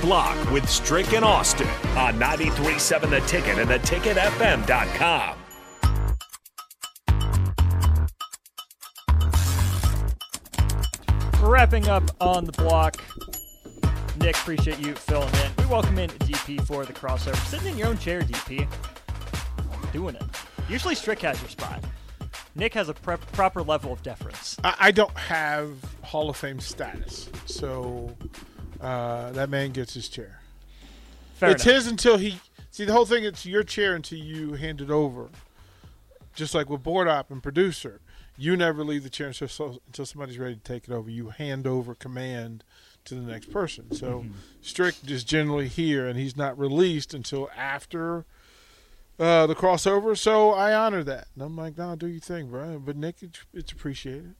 Block with Strick and Austin on 93.7 The Ticket and theticketfm.com. Wrapping up on the block. Nick, appreciate you filling in. We welcome in DP for the crossover. Sitting in your own chair, DP. Doing it. Usually Strick has your spot. Nick has a prep, proper level of deference. I, I don't have Hall of Fame status, so uh, that man gets his chair. Fair it's enough. his until he. See, the whole thing, it's your chair until you hand it over. Just like with board op and producer, you never leave the chair until, so, until somebody's ready to take it over. You hand over command to the next person. So Mm-hmm. Strick is generally here, and he's not released until after uh, the crossover. So I honor that. And I'm like, no, do your thing, bro. But Nick, it's, it's appreciated.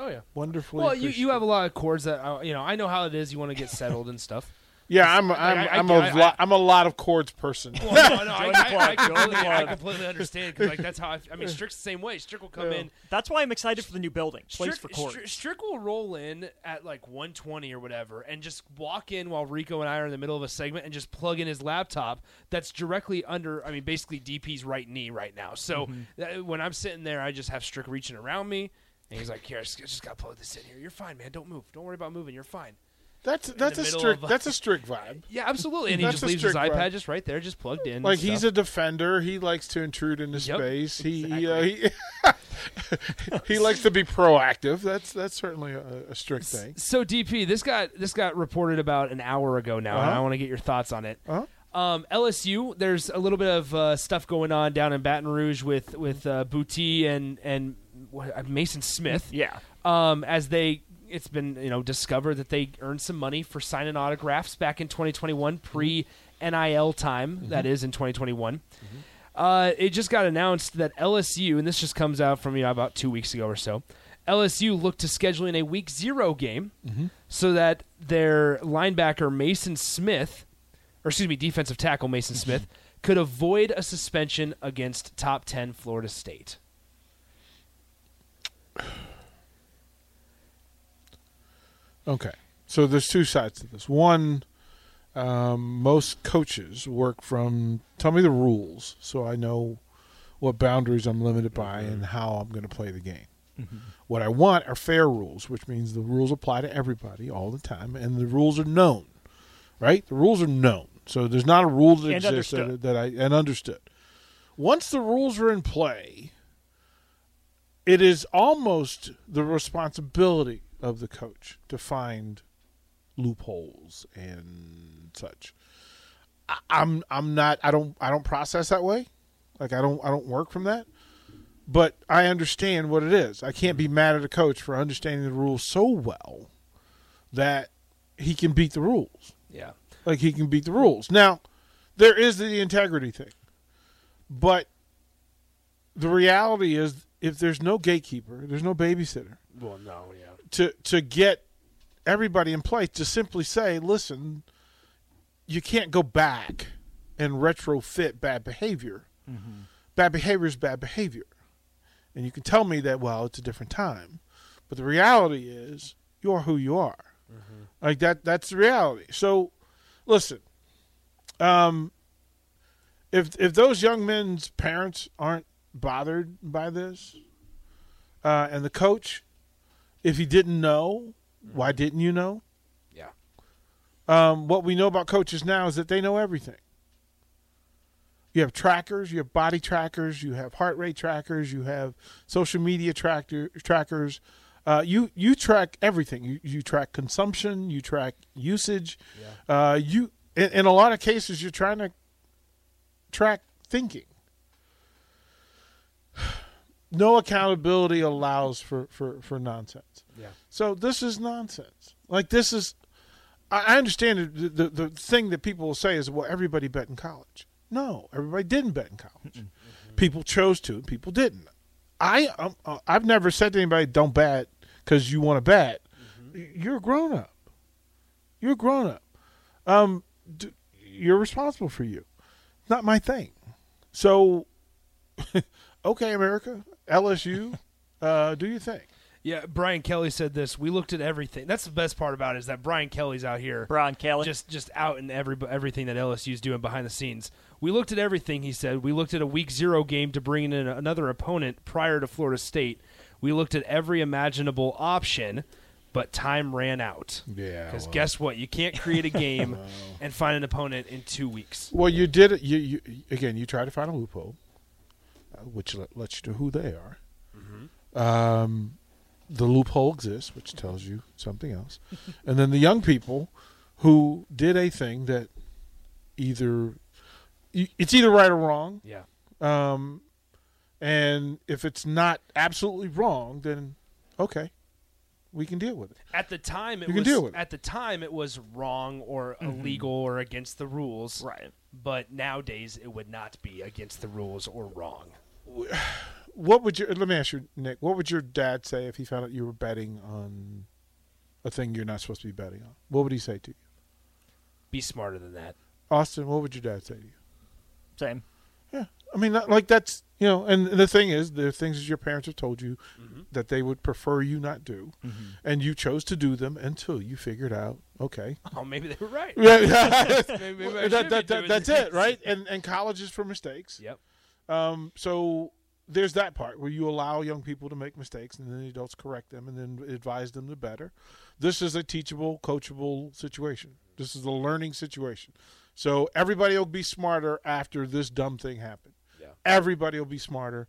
Oh yeah. Wonderfully. Well, you, you have a lot of cords that uh, you know. I know how it is. You want to get settled and stuff. Yeah, I'm I'm I- I- I'm I- a I- lot I'm a lot of cords person. Well, no, no, I, I, I, club, join the completely, I completely understand because like that's how I, I mean. Strick's the same way. Strick will come Yeah. in. That's why I'm excited for the new building. Place Strick, for cords. Strick, Strick will roll in at like 120 or whatever, and just walk in while Rico and I are in the middle of a segment, and just plug in his laptop that's directly under. I mean, basically DP's right knee right now. So Mm-hmm. that, when I'm sitting there, I just have Strick reaching around me, and he's like, "Here, I just, just gotta plug this in here. You're fine, man. Don't move. Don't worry about moving. You're fine." That's that's a strict that's a strict vibe. Yeah, absolutely. And he just leaves his iPad vibe. just right there, just plugged in. Like he's a defender. He likes to intrude into Yep, space. He he, uh, he he likes to be proactive. That's that's certainly a, a strict thing. So DP, this got this got reported about an hour ago now, and Uh-huh. I want to get your thoughts on it. Uh-huh. Um, LSU, there's a little bit of uh, stuff going on down in Baton Rouge with with uh, Boutte and and Uh, Mason Smith. yeah. Um, as they, it's been you know discovered that they earned some money for signing autographs back in 2021, mm-hmm. pre NIL time. Mm-hmm. that is in 2021. Mm-hmm. Uh, it just got announced that LSU, and this just comes out from you know, about two weeks ago or so. LSU looked to scheduling a week zero game so that their linebacker Mason Smith, or excuse me, defensive tackle Mason Smith, could avoid a suspension against top 10 Florida State. Okay, so there's two sides to this. One, um, most coaches work from tell me the rules so I know what boundaries I'm limited by and how I'm going to play the game. What I want are fair rules, which means the rules apply to everybody all the time, and the rules are known, right? The rules are known, so there's not a rule that And exists that, that I and understood. Once the rules are in play, it is almost the responsibility of the coach to find loopholes and such. I, I'm I'm not I don't I don't process that way. Like I don't I don't work from that. But I understand what it is. I can't be mad at a coach for understanding the rules so well that he can beat the rules. Yeah. Like he can beat the rules. Now, there is the integrity thing. But the reality is if there's no gatekeeper, there's no babysitter Well, no, yeah. to to get everybody in place to simply say, listen, you can't go back and retrofit bad behavior. Bad behavior is bad behavior. And you can tell me that, well, it's a different time. But the reality is, you're who you are. Like that, that's the reality. So, listen, um, if if those young men's parents aren't bothered by this, uh, and the coach, if he didn't know, why didn't you know? Yeah. Um, what we know about coaches now is that they know everything. You have trackers, you have body trackers, you have heart rate trackers, you have social media tractor, trackers. Uh, you you track everything. You you track consumption, you track usage. Uh, you in, in a lot of cases you're trying to track thinking. No accountability allows for, for, for nonsense. Yeah. So this is nonsense. Like this is, I I understand the, the the thing that people will say is, well, everybody bet in college. No, everybody didn't bet in college. People chose to, and people didn't. I um, uh, I've never said to anybody, don't bet because you want to bet. Y- You're a grown up. You're a grown up. Um, d- you're responsible for you. Not my thing. So, okay, America, LSU, uh, do you think? Yeah, Brian Kelly said this. We looked at everything. That's the best part about it is that Brian Kelly's out here, Brian Kelly. just just out in every everything that LSU's doing behind the scenes. We looked at everything. He said we looked at a week zero game to bring in another opponent prior to Florida State. We looked at every imaginable option, but time ran out. Yeah, Because well. guess what? You can't create a game and find an opponent in two weeks. Well, you did it. You, you again. You tried to find a loophole, which let, lets you know who they are. Um, the loophole exists, which tells you something else. and then the young people who did a thing that either it's either right or wrong. Yeah. Um, and if it's not absolutely wrong, then okay, we can deal with it. At the time, it You can was deal with it. at the time it was wrong or illegal or against the rules. right. But nowadays, it would not be against the rules or wrong. What would your let me ask you, Nick? What would your dad say if he found out you were betting on a thing you're not supposed to be betting on? What would he say to you, Be smarter than that. Austin? What would your dad say to you? Same. Yeah, I mean, that, like that's you know, and the thing is, there are things that your parents have told you mm-hmm. that they would prefer you not do, mm-hmm. and you chose to do them until you figured out, okay, Oh, maybe they were right. yeah, Maybe, maybe I that, that, that, that's this. it, right? And and college is for mistakes. Yep. Um, so there's that part where you allow young people to make mistakes and then the adults correct them and then advise them to better. This is a teachable, coachable situation. This is a learning situation. So everybody will be smarter after this dumb thing happened. Yeah. Everybody will be smarter.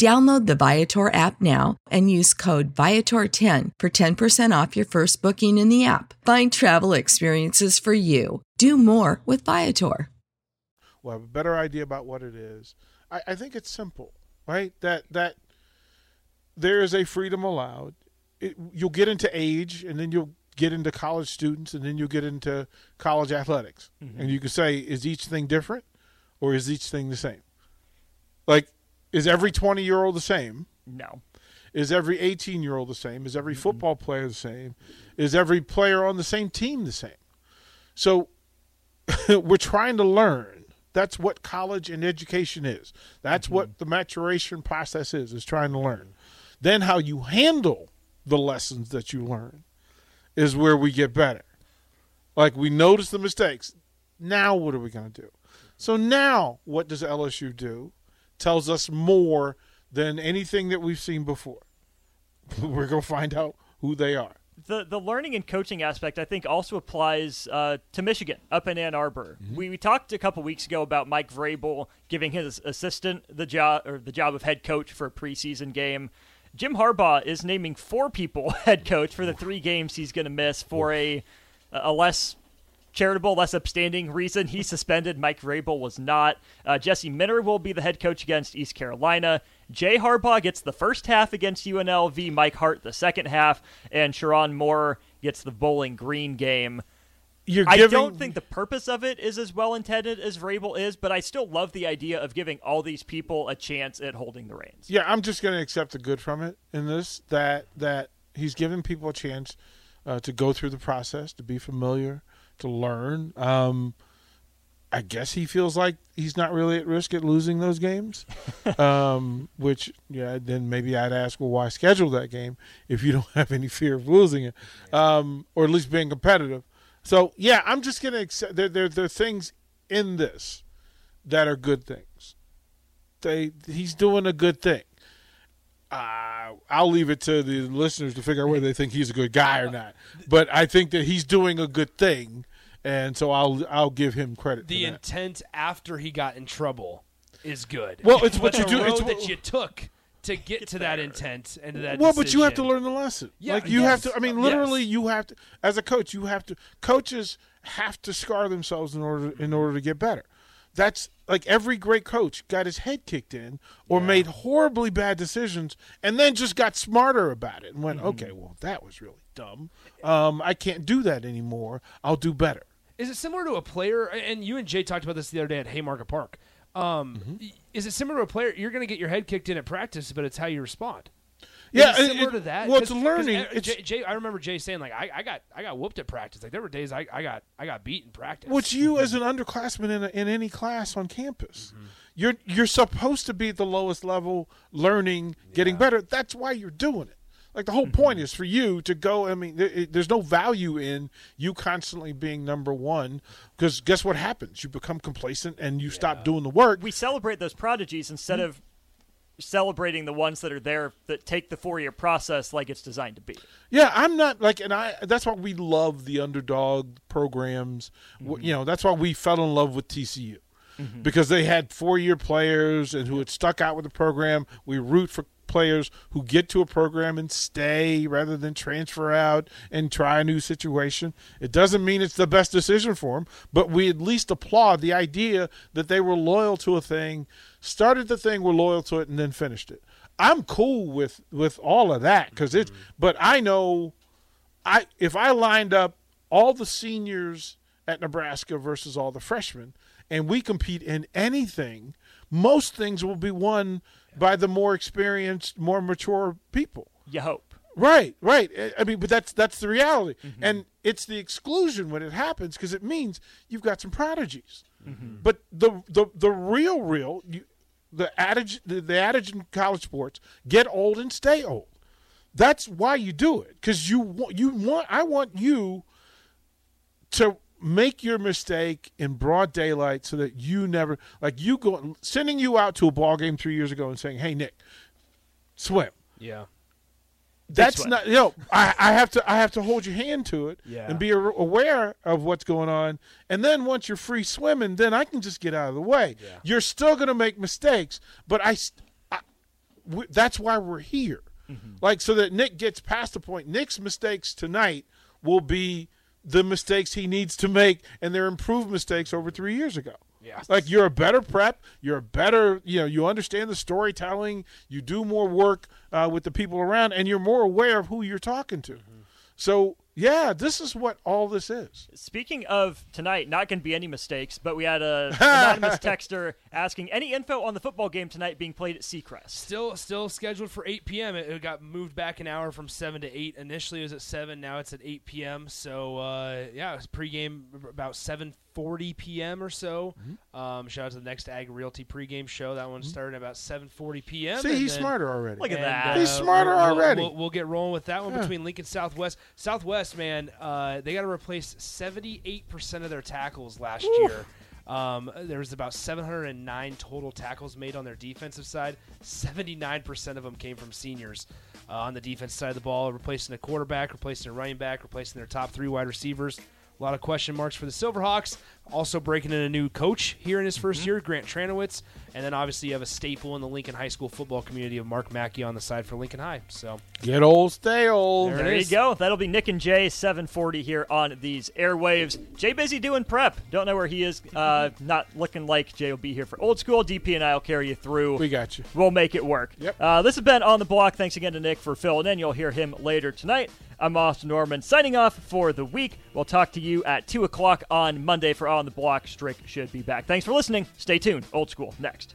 Download the Viator app now and use code Viator10 for 10% off your first booking in the app. Find travel experiences for you. Do more with Viator. We'll have a better idea about what it is. I, I think it's simple, right? That that there is a freedom allowed. It, you'll get into age, and then you'll get into college students, and then you'll get into college athletics, mm-hmm. and you can say, is each thing different, or is each thing the same? Like, is every twenty year old the same? No. Is every 18 year old the same? Is every football player the same? Is every player on the same team the same? So we're trying to learn. That's what college and education is. That's what mm-hmm. the maturation process is, is trying to learn. Then how you handle the lessons that you learn is where we get better. Like we notice the mistakes. Now what are we going to do? So now what does LSU do? Tells us more than anything that we've seen before. We're going to find out who they are. The the learning and coaching aspect, I think, also applies uh, to Michigan up in Ann Arbor. We, we talked a couple weeks ago about Mike Vrabel giving his assistant the job or the job of head coach for a preseason game. Jim Harbaugh is naming four people head coach for the three games he's going to miss for a a less charitable, less upstanding reason. He suspended. Mike Vrabel was not. Uh, Jesse Minter will be the head coach against East Carolina. Jay Harbaugh gets the first half against UNLV. Mike Hart the second half, and Sherrone Moore gets the Bowling Green game. You're I don't think the purpose of it is as well intended as Vrabel is, but I still love the idea of giving all these people a chance at holding the reins. Yeah, I'm just going to accept the good from it in this that that he's giving people a chance uh, to go through the process, to be familiar, to learn. Um, I guess he feels like he's not really at risk at losing those games. um, which, yeah, then maybe I'd ask, well, why schedule that game if you don't have any fear of losing it, um, or at least being competitive? So, yeah, I'm just going to accept. There, there, there are things in this that are good things. They, he's doing a good thing. Uh, I'll leave it to the listeners to figure out whether they think he's a good guy or not. But I think that he's doing a good thing, and so I'll I'll give him credit. The for that. intent after he got in trouble is good. Well, it's what But you the do- road it's that what- you took to get to that intent and to that. well, but you have to learn the lesson. Yeah, like you yes. have to. I mean, Yes. literally, you have to. As a coach, you have to. Coaches have to scar themselves in order in order to get better. That's like every great coach got his head kicked in or made horribly bad decisions and then just got smarter about it and went, okay, well, that was really dumb. Um, I can't do that anymore. I'll do better. Is it similar to a player? And you and Jay talked about this the other day at Haymarket Park. Um, Mm-hmm. Is it similar to a player? You're going to get your head kicked in at practice, but it's how you respond. Yeah, Is it similar it- to that. well, it's learning. It's- Jay, Jay, I remember Jay saying like, I, I got, I got whooped at practice. Like there were days I, I got, I got beat in practice. Which you, as an underclassman in, a, in any class on campus, you're you're supposed to be at the lowest level, learning, getting better. That's why you're doing it. Like the whole point mm-hmm. is for you to go. I mean, there, it- there's no value in you constantly being number one because guess what happens? You become complacent and you stop doing the work. We celebrate those prodigies instead mm-hmm. of celebrating the ones that are there that take the four year process like it's designed to be. Yeah, I'm not like, and I. That's why we love the underdog programs. W mm-hmm. You know, that's why we fell in love with TCU because they had four year players and who had stuck out with the program. We root for players who get to a program and stay rather than transfer out and try a new situation. It doesn't mean it's the best decision for them, but we at least applaud the idea that they were loyal to a thing, started the thing, were loyal to it, and then finished it. I'm cool with with all of that because it's. Mm-hmm. But I know, I if I lined up all the seniors at Nebraska versus all the freshmen, and we compete in anything, most things will be won by the more experienced, more mature people. You hope. Right, right. I- mean, but that's that's the reality, mm-hmm. and it's the exclusion when it happens because it means you've got some prodigies. Mm-hmm. But the the the real real you, the adage the, the adage in college sports: get old and stay old. That's why you do it because you want you want I want you to make your mistake in broad daylight so that you never like you go sending you out to a ball game three years ago and saying, "Hey Nick, swim." Yeah. that's swim. not you know I, I have to i have to hold your hand to it Yeah. and be aware of what's going on and then once you're free swimming then i can just get out of the way you're still going to make mistakes but i, I w- that's why we're here Mm-hmm. like so that nick gets past the point nick's mistakes tonight will be the mistakes he needs to make and they're improved mistakes over three years ago. Yeah. like you're a better prep you're a better you know you understand the storytelling you do more work uh, with the people around and you're more aware of who you're talking to. So yeah this is what all this is Speaking of tonight, not going to be any mistakes, but we had a anonymous texter asking any info on the football game tonight being played at Seacrest. Still, still scheduled for 8 p.m. It, it got moved back an hour from 7 to 8. Initially, it was at 7. Now it's at 8 p.m. So, uh, yeah, it's pregame about 7:40 p.m. or so. Um, shout out to the next Ag Realty pregame show. That one started about 7:40 p.m. see and he's then- smarter already Look at and, that. He's smarter we'll- we'll- already. We'll, we'll get rolling with that one between Lincoln Southwest. Southwest, man, uh, they got to replace 78% of their tackles last year. Um, there was about 709 total tackles made on their defensive side. 79% of them came from seniors uh, on the defense side of the ball, replacing a quarterback, replacing a running back, replacing their top three wide receivers. A lot of question marks for the Silverhawks. Also breaking in a new coach here in his 1st year, Grant Tranowitz, and then obviously you have a staple in the Lincoln High School football community of Mark Mackey on the side for Lincoln High. So get old stay old There There you go. That'll be Nick and Jay, 740 here on these airwaves. Jay busy doing prep. Don't know where he is. Uh, not looking like Jay will be here for old school. DP and I will carry you through. we got you We'll make it work. Yep. Uh, this has been On the Block. Thanks again to Nick for filling in. You'll hear him later tonight. I'm Austin Norman signing off for the week. We'll talk to you at 2 o'clock on Monday for On the Block. Strick should be back. Thanks for listening. Stay tuned. Old School next.